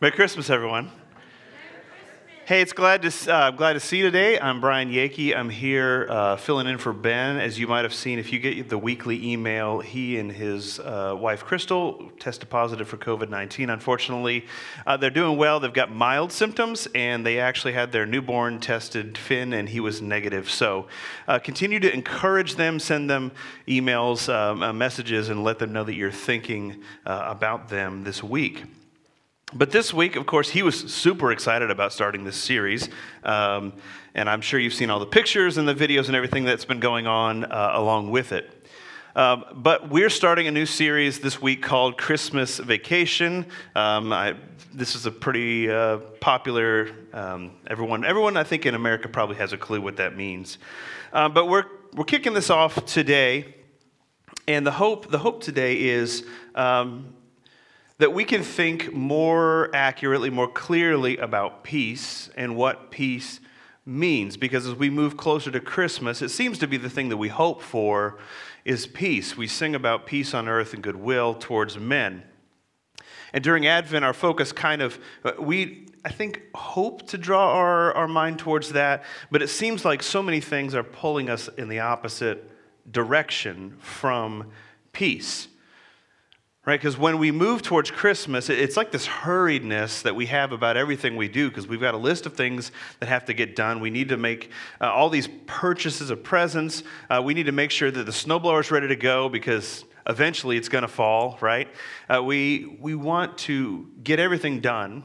Merry Christmas, everyone. Hey, it's glad to uh, glad to see you today. I'm Brian Yakey. I'm here uh, filling in for Ben. As you might have seen, if you get the weekly email, he and his uh, wife Crystal tested positive for COVID-19. Unfortunately, uh, they're doing well. They've got mild symptoms, and they actually had their newborn tested, Finn, and he was negative. So, uh, continue to encourage them, send them emails, um, uh, messages, and let them know that you're thinking about them this week. But this week, of course, he was super excited about starting this series. Um, and I'm sure you've seen all the pictures and the videos and everything that's been going on uh, along with it. Um, but we're starting a new series this week called Christmas Vacation. Um, I, this is a pretty uh, popular. Um, everyone, everyone, I think in America probably has a clue what that means. Uh, but we're we're kicking this off today, and the hope the hope today is um, that we can think more accurately, more clearly about peace and what peace means. Because as we move closer to Christmas, it seems to be the thing that we hope for is peace. We sing about peace on earth and goodwill towards men. And during Advent, our focus kind of, we, I think, hope to draw our, our mind towards that, but it seems like so many things are pulling us in the opposite direction from peace right? Because when we move towards Christmas, it's like this hurriedness that we have about everything we do because we've got a list of things that have to get done. We need to make uh, all these purchases of presents. Uh, we need to make sure that the snowblower is ready to go because eventually it's going to fall, right? Uh, we, we want to get everything done,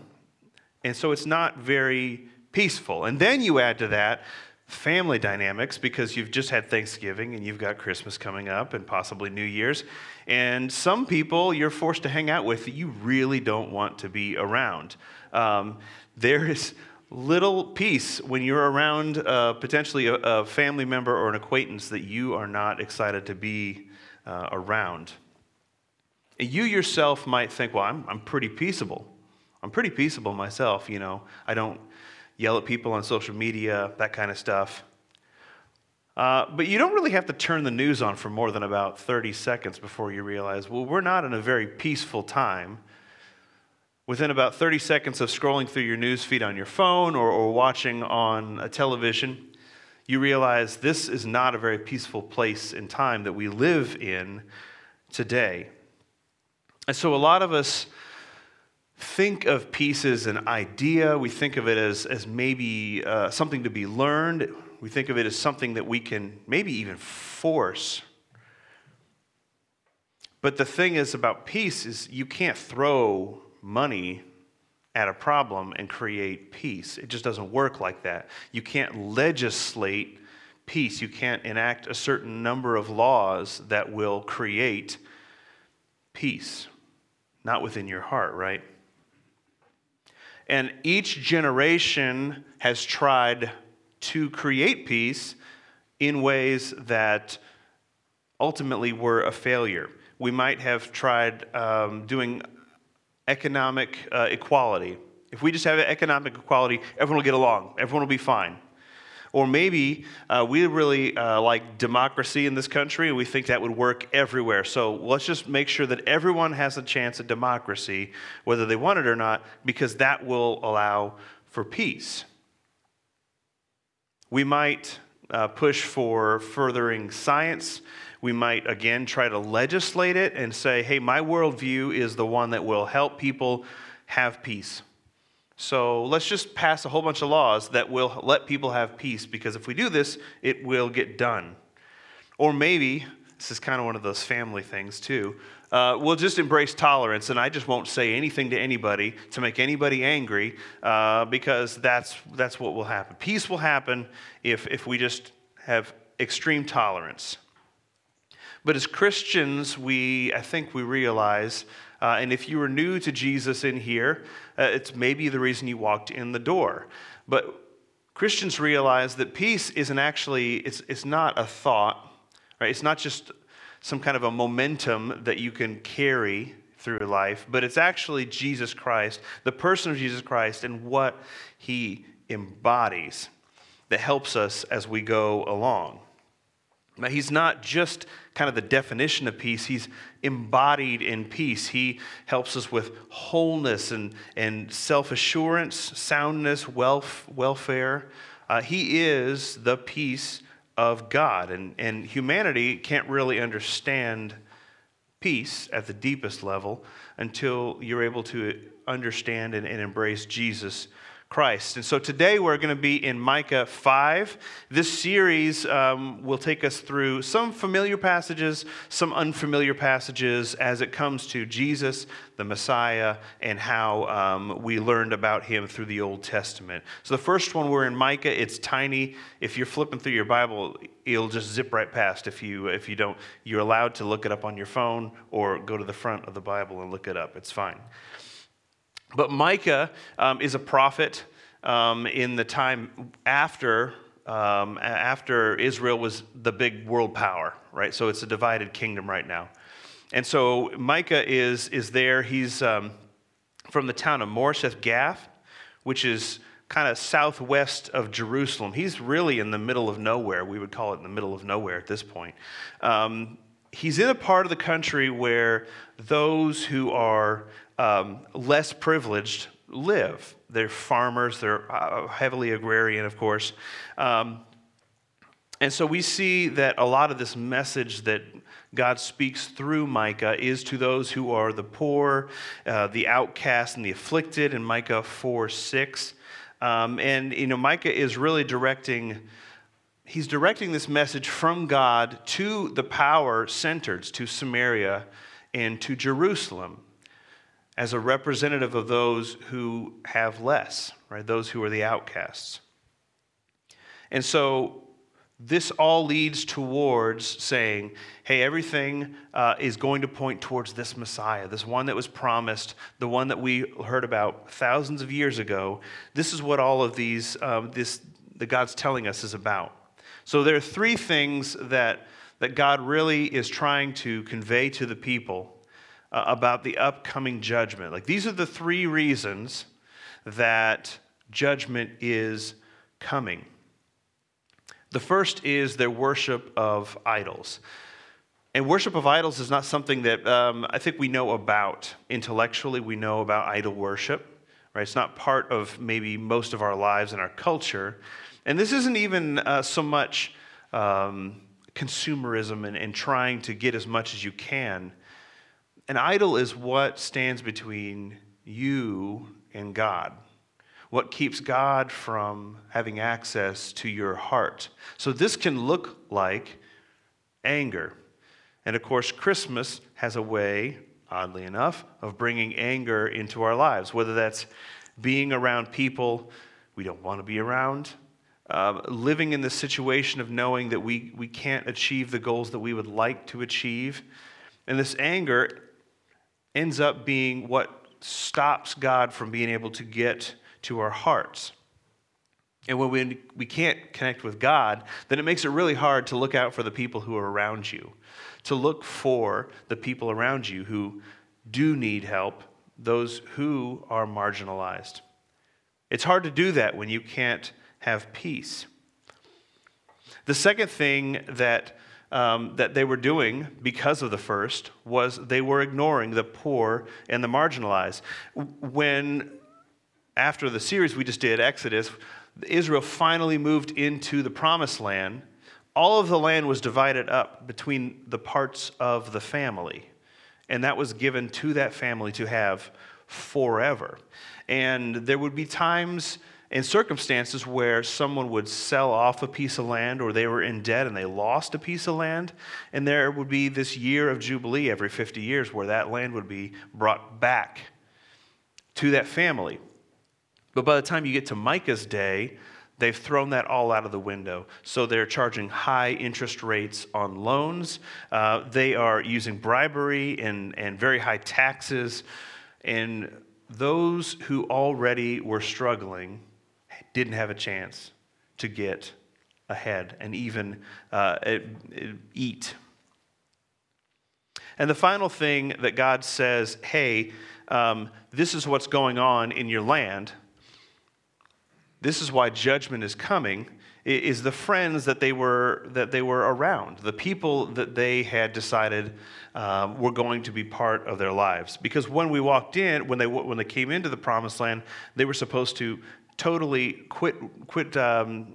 and so it's not very peaceful. And then you add to that family dynamics because you've just had Thanksgiving and you've got Christmas coming up and possibly New Year's. And some people you're forced to hang out with that you really don't want to be around. Um, there is little peace when you're around uh, potentially a, a, family member or an acquaintance that you are not excited to be uh, around. You yourself might think, well, I'm, I'm pretty peaceable. I'm pretty peaceable myself, you know. I don't yell at people on social media, that kind of stuff. Uh, but you don't really have to turn the news on for more than about 30 seconds before you realize, well, we're not in a very peaceful time. Within about 30 seconds of scrolling through your news feed on your phone or, or watching on a television, you realize this is not a very peaceful place and time that we live in today. And so a lot of us think of peace as an idea. We think of it as, as maybe uh, something to be learned. We think of it as something that we can maybe even force. But the thing is about peace is you can't throw money at a problem and create peace. It just doesn't work like that. You can't legislate peace. You can't enact a certain number of laws that will create peace. Not within your heart, right? And each generation has tried to create peace in ways that ultimately were a failure. We might have tried um, doing economic uh, equality. If we just have economic equality, everyone will get along, everyone will be fine. Or maybe uh, we really uh, like democracy in this country and we think that would work everywhere. So let's just make sure that everyone has a chance at democracy, whether they want it or not, because that will allow for peace. We might uh, push for furthering science. We might, again, try to legislate it and say, hey, my worldview is the one that will help people have peace. So let's just pass a whole bunch of laws that will let people have peace because if we do this, it will get done. Or maybe, this is kind of one of those family things too, uh, we'll just embrace tolerance and I just won't say anything to anybody to make anybody angry uh, because that's, that's what will happen. Peace will happen if, if we just have extreme tolerance. But as Christians, we, I think we realize, uh, and if you were new to Jesus in here, uh, it's maybe the reason you walked in the door. But Christians realize that peace isn't actually, it's, it's not a thought, right? It's not just some kind of a momentum that you can carry through life, but it's actually Jesus Christ, the person of Jesus Christ, and what he embodies that helps us as we go along. Now, he's not just kind of the definition of peace, he's embodied in peace. He helps us with wholeness and, and self assurance, soundness, wealth, welfare. Uh, he is the peace of God. And, and humanity can't really understand peace at the deepest level until you're able to understand and, and embrace Jesus Christ. And so today we're going to be in Micah 5. This series um, will take us through some familiar passages, some unfamiliar passages as it comes to Jesus, the Messiah, and how um, we learned about him through the Old Testament. So the first one we're in Micah, it's tiny. If you're flipping through your Bible, it'll just zip right past if you if you don't you're allowed to look it up on your phone or go to the front of the Bible and look it up. It's fine. But Micah um, is a prophet um, in the time after, um, after Israel was the big world power, right? So it's a divided kingdom right now. And so Micah is, is there. He's um, from the town of Moresheth Gath, which is kind of southwest of Jerusalem. He's really in the middle of nowhere. We would call it in the middle of nowhere at this point. Um, he's in a part of the country where those who are um, less privileged live. They're farmers, they're uh, heavily agrarian, of course. Um, and so we see that a lot of this message that God speaks through Micah is to those who are the poor, uh, the outcast, and the afflicted in Micah 4 6. Um, and, you know, Micah is really directing, he's directing this message from God to the power centers, to Samaria and to Jerusalem as a representative of those who have less, right? Those who are the outcasts. And so this all leads towards saying, hey, everything uh, is going to point towards this Messiah, this one that was promised, the one that we heard about thousands of years ago. This is what all of these, um, this, the God's telling us is about. So there are three things that, that God really is trying to convey to the people uh, about the upcoming judgment. Like, these are the three reasons that judgment is coming. The first is their worship of idols. And worship of idols is not something that um, I think we know about intellectually. We know about idol worship, right? It's not part of maybe most of our lives and our culture. And this isn't even uh, so much um, consumerism and, and trying to get as much as you can an idol is what stands between you and God, what keeps God from having access to your heart. So this can look like anger. And of course, Christmas has a way, oddly enough, of bringing anger into our lives, whether that's being around people we don't want to be around, uh, living in the situation of knowing that we, we can't achieve the goals that we would like to achieve. And this anger ends up being what stops God from being able to get to our hearts. And when we, we can't connect with God, then it makes it really hard to look out for the people who are around you, to look for the people around you who do need help, those who are marginalized. It's hard to do that when you can't have peace. The second thing that um, that they were doing because of the first was they were ignoring the poor and the marginalized. When, after the series we just did, Exodus, Israel finally moved into the promised land, all of the land was divided up between the parts of the family. And that was given to that family to have forever. And there would be times in circumstances where someone would sell off a piece of land or they were in debt and they lost a piece of land, and there would be this year of Jubilee every 50 years where that land would be brought back to that family. But by the time you get to Micah's day, they've thrown that all out of the window. So they're charging high interest rates on loans, uh, they are using bribery and, and very high taxes. And those who already were struggling didn't have a chance to get ahead and even uh, eat. And the final thing that God says, hey, um, this is what's going on in your land. this is why judgment is coming is the friends that they were that they were around the people that they had decided um, were going to be part of their lives because when we walked in when they when they came into the promised land they were supposed to totally quit quit um,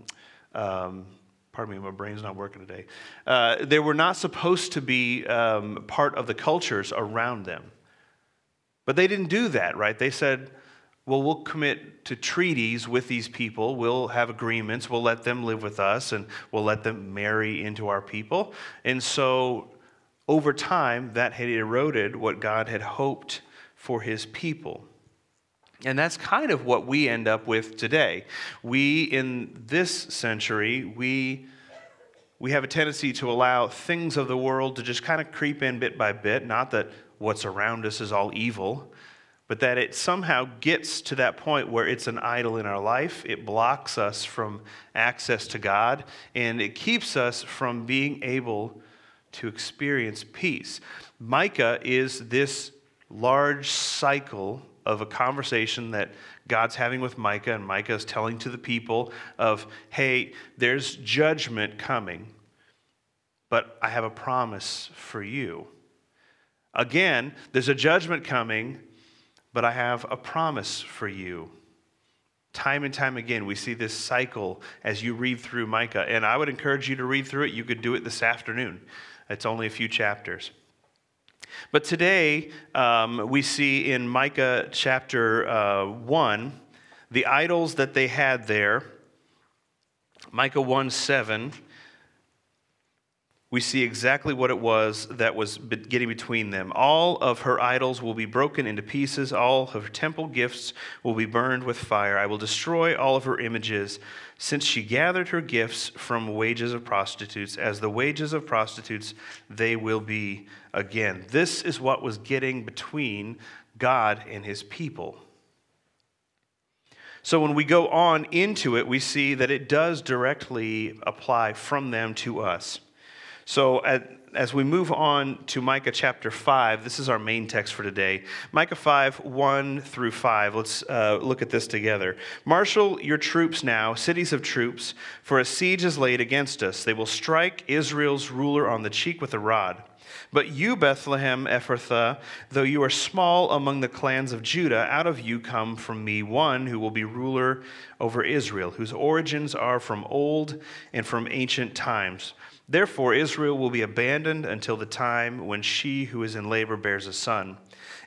um, pardon me my brain's not working today uh, they were not supposed to be um, part of the cultures around them but they didn't do that right they said well, we'll commit to treaties with these people. We'll have agreements. We'll let them live with us and we'll let them marry into our people. And so, over time, that had eroded what God had hoped for his people. And that's kind of what we end up with today. We, in this century, we, we have a tendency to allow things of the world to just kind of creep in bit by bit. Not that what's around us is all evil, but that it somehow gets to that point where it's an idol in our life. It blocks us from access to God, and it keeps us from being able to experience peace. Micah is this large cycle of a conversation that God's having with Micah, and Micah is telling to the people of, hey, there's judgment coming, but I have a promise for you. Again, there's a judgment coming but I have a promise for you. Time and time again, we see this cycle as you read through Micah. And I would encourage you to read through it. You could do it this afternoon, it's only a few chapters. But today, um, we see in Micah chapter uh, 1 the idols that they had there. Micah 1 7 we see exactly what it was that was getting between them. All of her idols will be broken into pieces, all of her temple gifts will be burned with fire. I will destroy all of her images, since she gathered her gifts from wages of prostitutes. As the wages of prostitutes, they will be again. This is what was getting between God and his people. So when we go on into it, we see that it does directly apply from them to us. So, at, as we move on to Micah chapter 5, this is our main text for today. Micah 5, 1 through 5. Let's uh, look at this together. Marshal your troops now, cities of troops, for a siege is laid against us. They will strike Israel's ruler on the cheek with a rod. But you, Bethlehem Ephrathah, though you are small among the clans of Judah, out of you come from me one who will be ruler over Israel, whose origins are from old and from ancient times. Therefore, Israel will be abandoned until the time when she who is in labor bears a son,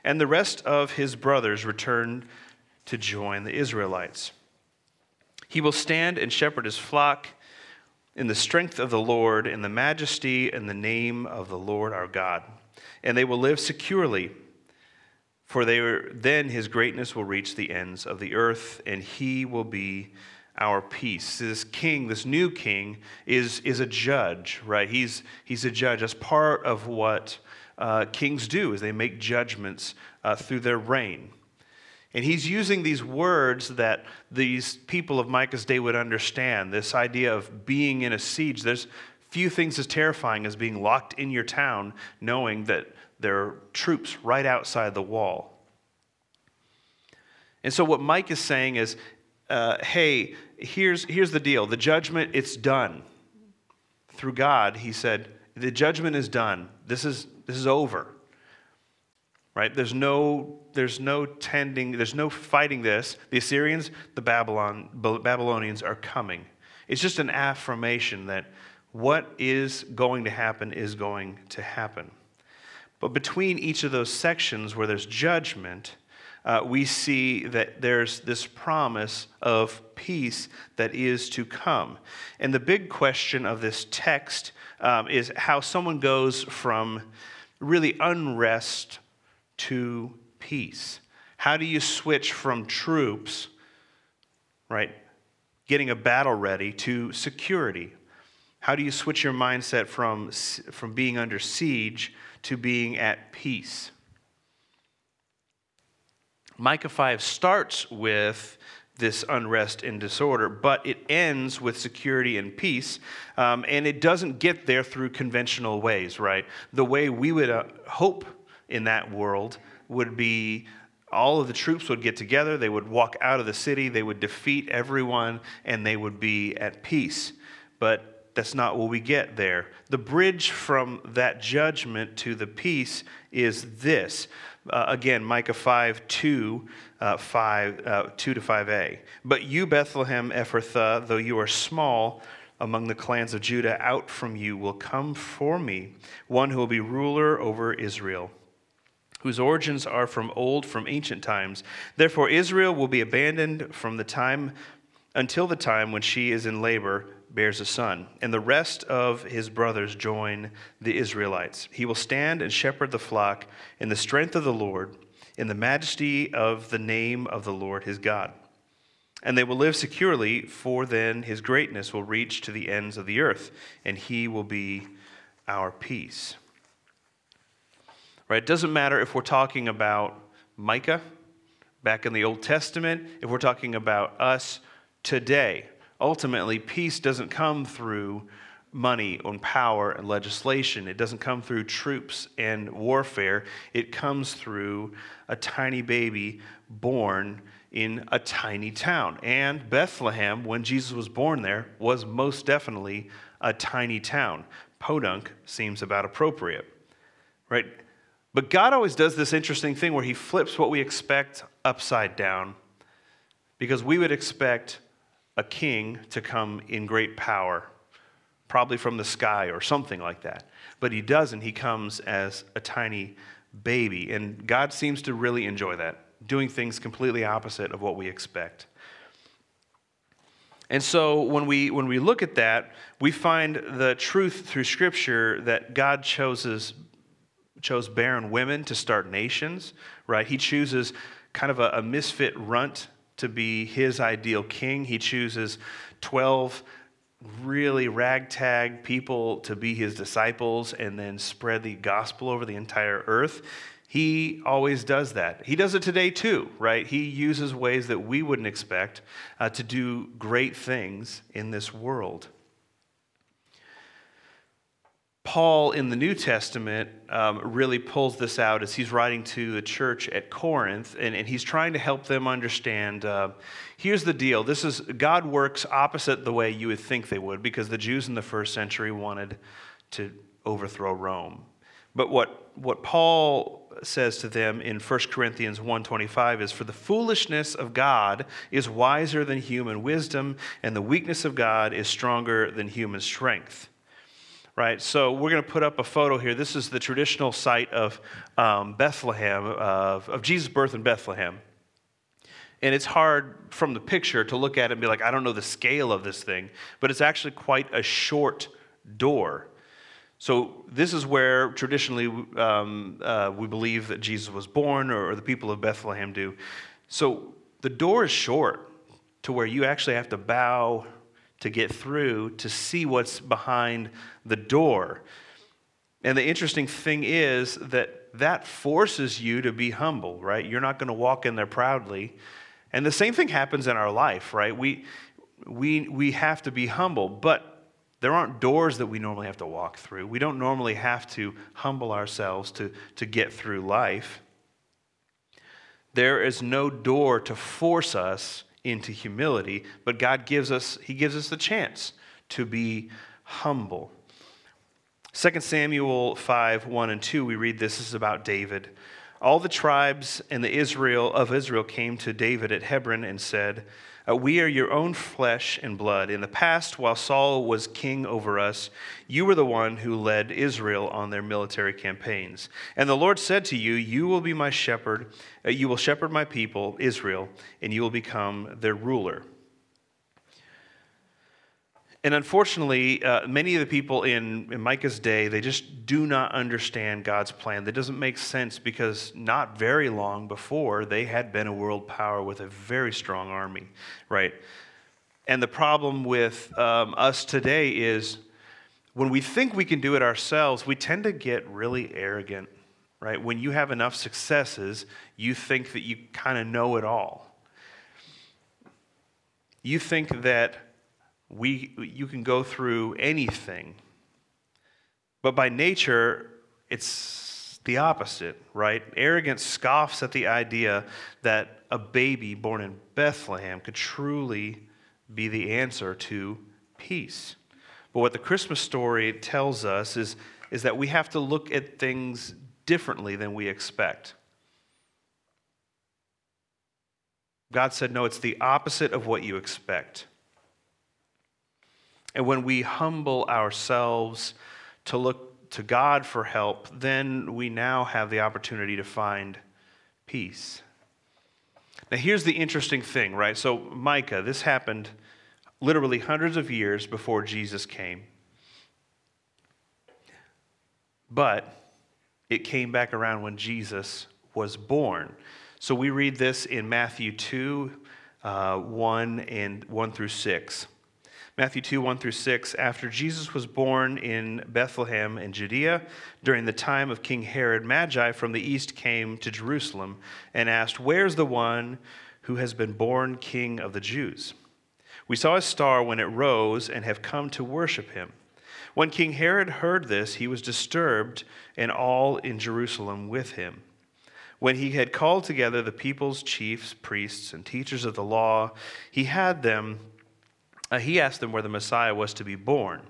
and the rest of his brothers return to join the Israelites. He will stand and shepherd his flock in the strength of the Lord, in the majesty and the name of the Lord our God. And they will live securely, for they then his greatness will reach the ends of the earth, and he will be our peace. This king, this new king, is, is a judge, right? He's, he's a judge. That's part of what uh, kings do, is they make judgments uh, through their reign. And he's using these words that these people of Micah's day would understand this idea of being in a siege. There's few things as terrifying as being locked in your town knowing that there are troops right outside the wall. And so, what Mike is saying is uh, hey, here's, here's the deal the judgment, it's done. Through God, he said, the judgment is done. This is, this is over. Right? There's no, there's no tending, there's no fighting this. The Assyrians, the Babylon, Babylonians are coming. It's just an affirmation that what is going to happen is going to happen. But between each of those sections where there's judgment, uh, we see that there's this promise of peace that is to come. And the big question of this text um, is how someone goes from really unrest to peace. How do you switch from troops, right, getting a battle ready, to security? How do you switch your mindset from, from being under siege to being at peace? Micah 5 starts with this unrest and disorder, but it ends with security and peace. Um, and it doesn't get there through conventional ways, right? The way we would uh, hope in that world would be all of the troops would get together, they would walk out of the city, they would defeat everyone, and they would be at peace. But that's not what we get there. The bridge from that judgment to the peace is this. Uh, again, Micah 5 2, uh, 5, uh, 2 to 5a. But you, Bethlehem Ephrathah, though you are small, among the clans of Judah, out from you will come for me one who will be ruler over Israel whose origins are from old, from ancient times. Therefore, Israel will be abandoned from the time until the time when she is in labor, bears a son, and the rest of his brothers join the Israelites. He will stand and shepherd the flock in the strength of the Lord, in the majesty of the name of the Lord his God. And they will live securely, for then his greatness will reach to the ends of the earth, and he will be our peace. Right? It doesn't matter if we're talking about Micah back in the Old Testament, if we're talking about us today. Ultimately, peace doesn't come through money and power and legislation. It doesn't come through troops and warfare. It comes through a tiny baby born in a tiny town. And Bethlehem, when Jesus was born there, was most definitely a tiny town. Podunk seems about appropriate. Right? But God always does this interesting thing where He flips what we expect upside down because we would expect a king to come in great power, probably from the sky or something like that. But He doesn't. He comes as a tiny baby. And God seems to really enjoy that, doing things completely opposite of what we expect. And so when we, when we look at that, we find the truth through Scripture that God chooses chose barren women to start nations, right? He chooses kind of a, a misfit runt to be his ideal king. He chooses 12 really ragtag people to be his disciples and then spread the gospel over the entire earth. He always does that. He does it today too, right? He uses ways that we wouldn't expect uh, to do great things in this world. Paul in the New Testament um, really pulls this out as he's writing to the church at Corinth, and, and he's trying to help them understand. Uh, here's the deal: this is God works opposite the way you would think they would, because the Jews in the first century wanted to overthrow Rome. But what what Paul says to them in 1 Corinthians 1:25 is for the foolishness of God is wiser than human wisdom and the weakness of God is stronger than human strength right? So we're going to put up a photo here. This is the traditional site of um, Bethlehem, of, of Jesus' birth in Bethlehem. And it's hard from the picture to look at it and be like, I don't know the scale of this thing, but it's actually quite a short door. So, this is where traditionally um, uh, we believe that Jesus was born, or, or the people of Bethlehem do. So, the door is short to where you actually have to bow to get through to see what's behind the door. And the interesting thing is that that forces you to be humble, right? You're not going to walk in there proudly. And the same thing happens in our life, right? We, we, we have to be humble, but there aren't doors that we normally have to walk through. We don't normally have to humble ourselves to, to get through life. There is no door to force us into humility, but God gives us, He gives us the chance to be humble. 2 Samuel 5 1 and 2, we read this, this is about David. All the tribes and the Israel of Israel came to David at Hebron and said, uh, We are your own flesh and blood. In the past, while Saul was king over us, you were the one who led Israel on their military campaigns. And the Lord said to you, You will be my shepherd, uh, you will shepherd my people, Israel, and you will become their ruler. And unfortunately, uh, many of the people in, in Micah's day, they just do not understand God's plan. That doesn't make sense because not very long before, they had been a world power with a very strong army, right? And the problem with um, us today is when we think we can do it ourselves, we tend to get really arrogant, right? When you have enough successes, you think that you kind of know it all. You think that we, you can go through anything. But by nature, it's the opposite, right? Arrogance scoffs at the idea that a baby born in Bethlehem could truly be the answer to peace. But what the Christmas story tells us is, is that we have to look at things differently than we expect. God said, No, it's the opposite of what you expect. And when we humble ourselves to look to God for help, then we now have the opportunity to find peace. Now, here's the interesting thing, right? So, Micah, this happened literally hundreds of years before Jesus came. But it came back around when Jesus was born. So we read this in Matthew 2 uh, 1 and 1 through 6. Matthew 2, 1 through 6. After Jesus was born in Bethlehem in Judea, during the time of King Herod, Magi from the east came to Jerusalem and asked, Where's the one who has been born king of the Jews? We saw his star when it rose and have come to worship him. When King Herod heard this, he was disturbed, and all in Jerusalem with him. When he had called together the people's chiefs, priests, and teachers of the law, he had them. Uh, he asked them where the Messiah was to be born.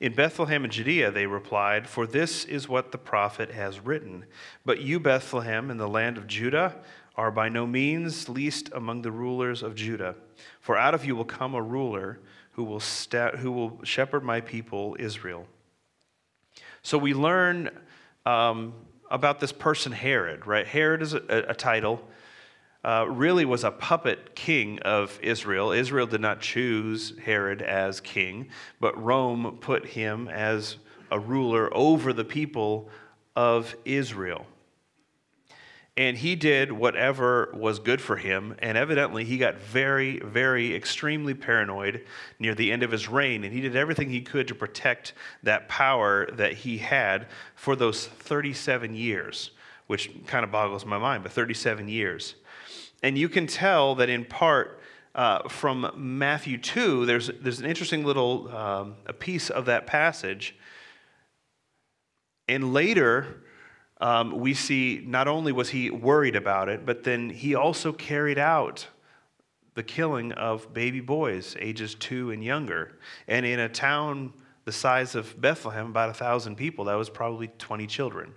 In Bethlehem in Judea, they replied, For this is what the prophet has written. But you, Bethlehem, in the land of Judah, are by no means least among the rulers of Judah. For out of you will come a ruler who will, sta- who will shepherd my people, Israel. So we learn um, about this person, Herod, right? Herod is a, a title, uh, really was a puppet king of Israel. Israel did not choose Herod as king, but Rome put him as a ruler over the people of Israel. And he did whatever was good for him. And evidently, he got very, very extremely paranoid near the end of his reign. And he did everything he could to protect that power that he had for those 37 years, which kind of boggles my mind, but 37 years. And you can tell that in part, uh, from Matthew 2, there's, there's an interesting little um, a piece of that passage. And later, um, we see not only was he worried about it, but then he also carried out the killing of baby boys, ages two and younger. And in a town the size of Bethlehem, about a thousand people, that was probably 20 children,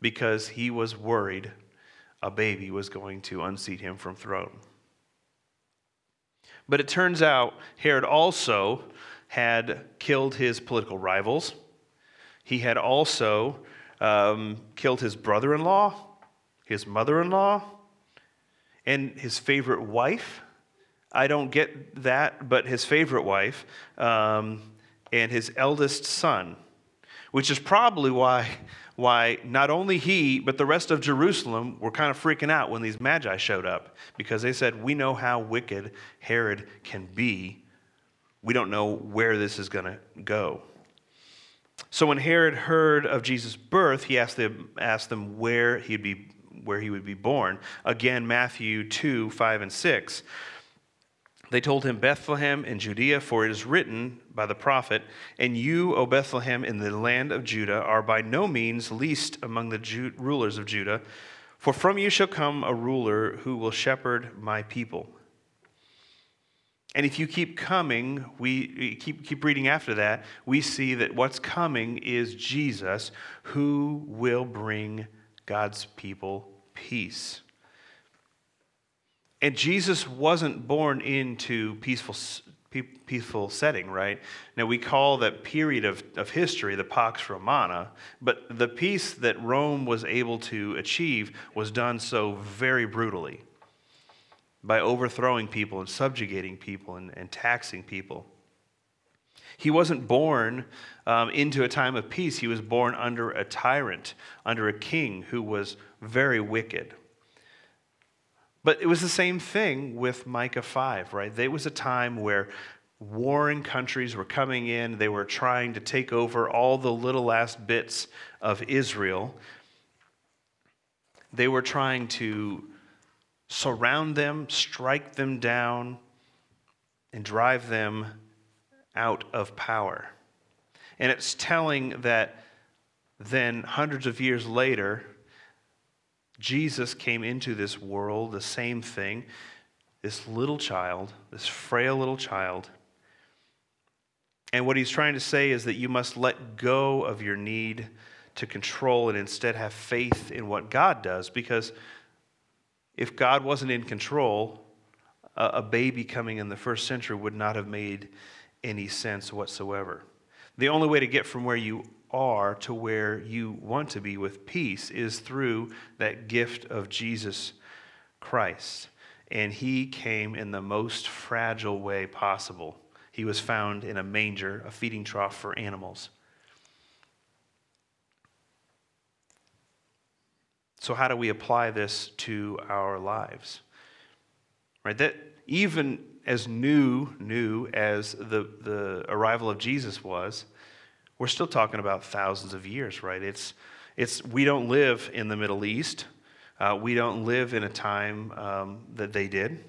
because he was worried a baby was going to unseat him from throne. But it turns out Herod also had killed his political rivals. He had also um, killed his brother in law, his mother in law, and his favorite wife. I don't get that, but his favorite wife um, and his eldest son, which is probably why, why not only he, but the rest of Jerusalem were kind of freaking out when these magi showed up because they said, We know how wicked Herod can be. We don't know where this is going to go. So when Herod heard of Jesus' birth, he asked them, asked them where, he'd be, where he would be born. Again, Matthew 2 5 and 6. They told him, Bethlehem in Judea, for it is written by the prophet, And you, O Bethlehem, in the land of Judah, are by no means least among the rulers of Judah, for from you shall come a ruler who will shepherd my people. And if you keep coming, we keep, keep reading after that, we see that what's coming is Jesus who will bring God's people peace. And Jesus wasn't born into peaceful, peaceful setting, right? Now we call that period of, of history the Pax Romana, but the peace that Rome was able to achieve was done so very brutally by overthrowing people and subjugating people and, and taxing people. He wasn't born um, into a time of peace. He was born under a tyrant, under a king who was very wicked. But it was the same thing with Micah 5, right? There was a time where warring countries were coming in. They were trying to take over all the little last bits of Israel. They were trying to surround them, strike them down, and drive them out of power. And it's telling that then hundreds of years later, Jesus came into this world, the same thing. This little child, this frail little child. And what he's trying to say is that you must let go of your need to control and instead have faith in what God does. Because if God wasn't in control, a baby coming in the first century would not have made any sense whatsoever. The only way to get from where you are to where you want to be with peace is through that gift of Jesus Christ. And he came in the most fragile way possible. He was found in a manger, a feeding trough for animals. So, how do we apply this to our lives? Right? That even as new, new as the, the arrival of Jesus was, we're still talking about thousands of years, right? It's, it's, we don't live in the Middle East. Uh, we don't live in a time um, that they did.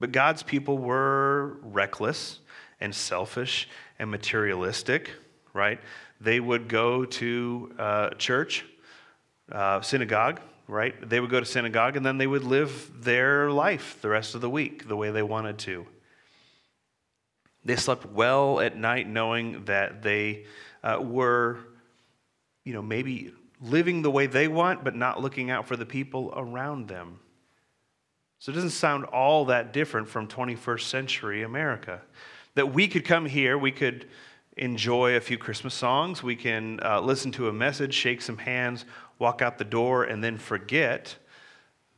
But God's people were reckless and selfish and materialistic, right? They would go to uh, church, uh, synagogue, right? They would go to synagogue and then they would live their life the rest of the week the way they wanted to. They slept well at night, knowing that they uh, were, you know, maybe living the way they want, but not looking out for the people around them. So it doesn't sound all that different from 21st century America. That we could come here, we could enjoy a few Christmas songs, we can uh, listen to a message, shake some hands, walk out the door, and then forget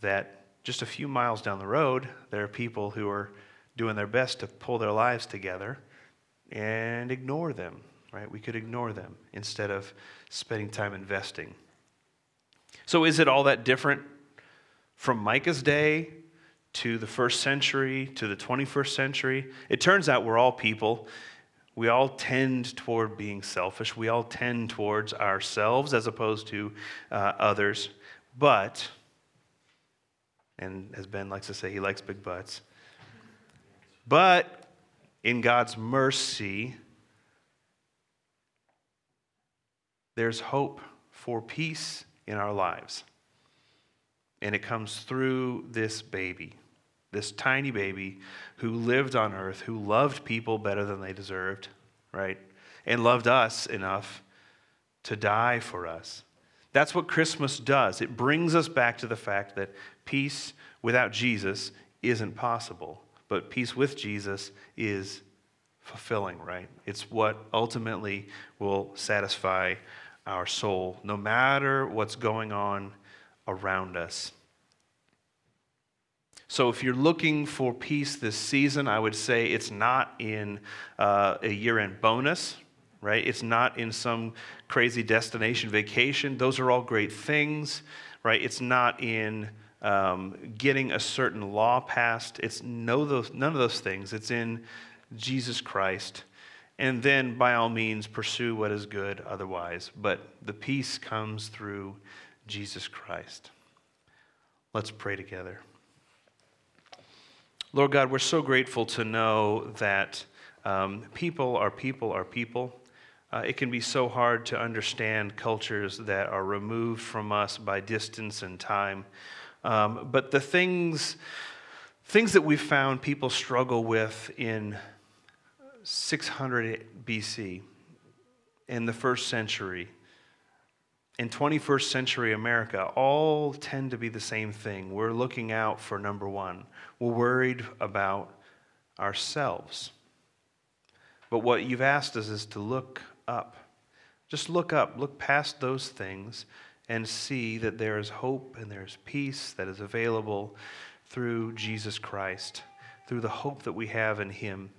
that just a few miles down the road, there are people who are doing their best to pull their lives together and ignore them, right? We could ignore them instead of spending time investing. So, is it all that different from Micah's day to the first century to the 21st century? It turns out we're all people. We all tend toward being selfish. We all tend towards ourselves as opposed to uh, others. But, and as Ben likes to say, he likes big butts. But in God's mercy, there's hope for peace in our lives. And it comes through this baby, this tiny baby who lived on earth, who loved people better than they deserved, right? And loved us enough to die for us. That's what Christmas does. It brings us back to the fact that peace without Jesus isn't possible but peace with Jesus is fulfilling, right? It's what ultimately will satisfy our soul, no matter what's going on around us. So, if you're looking for peace this season, I would say it's not in uh, a year end bonus, right? It's not in some crazy destination vacation. Those are all great things, right? It's not in um, getting a certain law passed. It's no those, none of those things. It's in Jesus Christ. And then, by all means, pursue what is good otherwise. But the peace comes through Jesus Christ. Let's pray together. Lord God, we're so grateful to know that um, people are people are people. Uh, it can be so hard to understand cultures that are removed from us by distance and time. Um, but the things, things that we've found people struggle with in 600 BC, in the first century, in 21st century America, all tend to be the same thing. We're looking out for number one, we're worried about ourselves. But what you've asked us is to look up. Just look up, look past those things and see that there is hope and there's peace that is available through Jesus Christ, through the hope that we have in Him.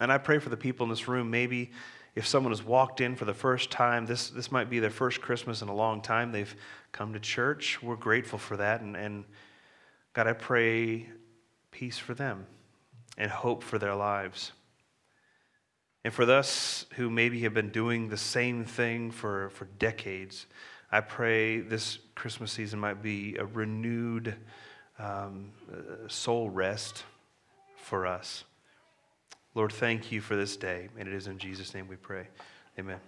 And I pray for the people in this room, maybe if someone has walked in for the first time, this, this might be their first Christmas in a long time. They've come to church. We're grateful for that. And, and God, I pray peace for them and hope for their lives. And for us who maybe have been doing the same thing for, for decades, I pray this Christmas season might be a renewed um, uh, soul rest for us. Lord, thank you for this day. And it is in Jesus' name we pray. Amen.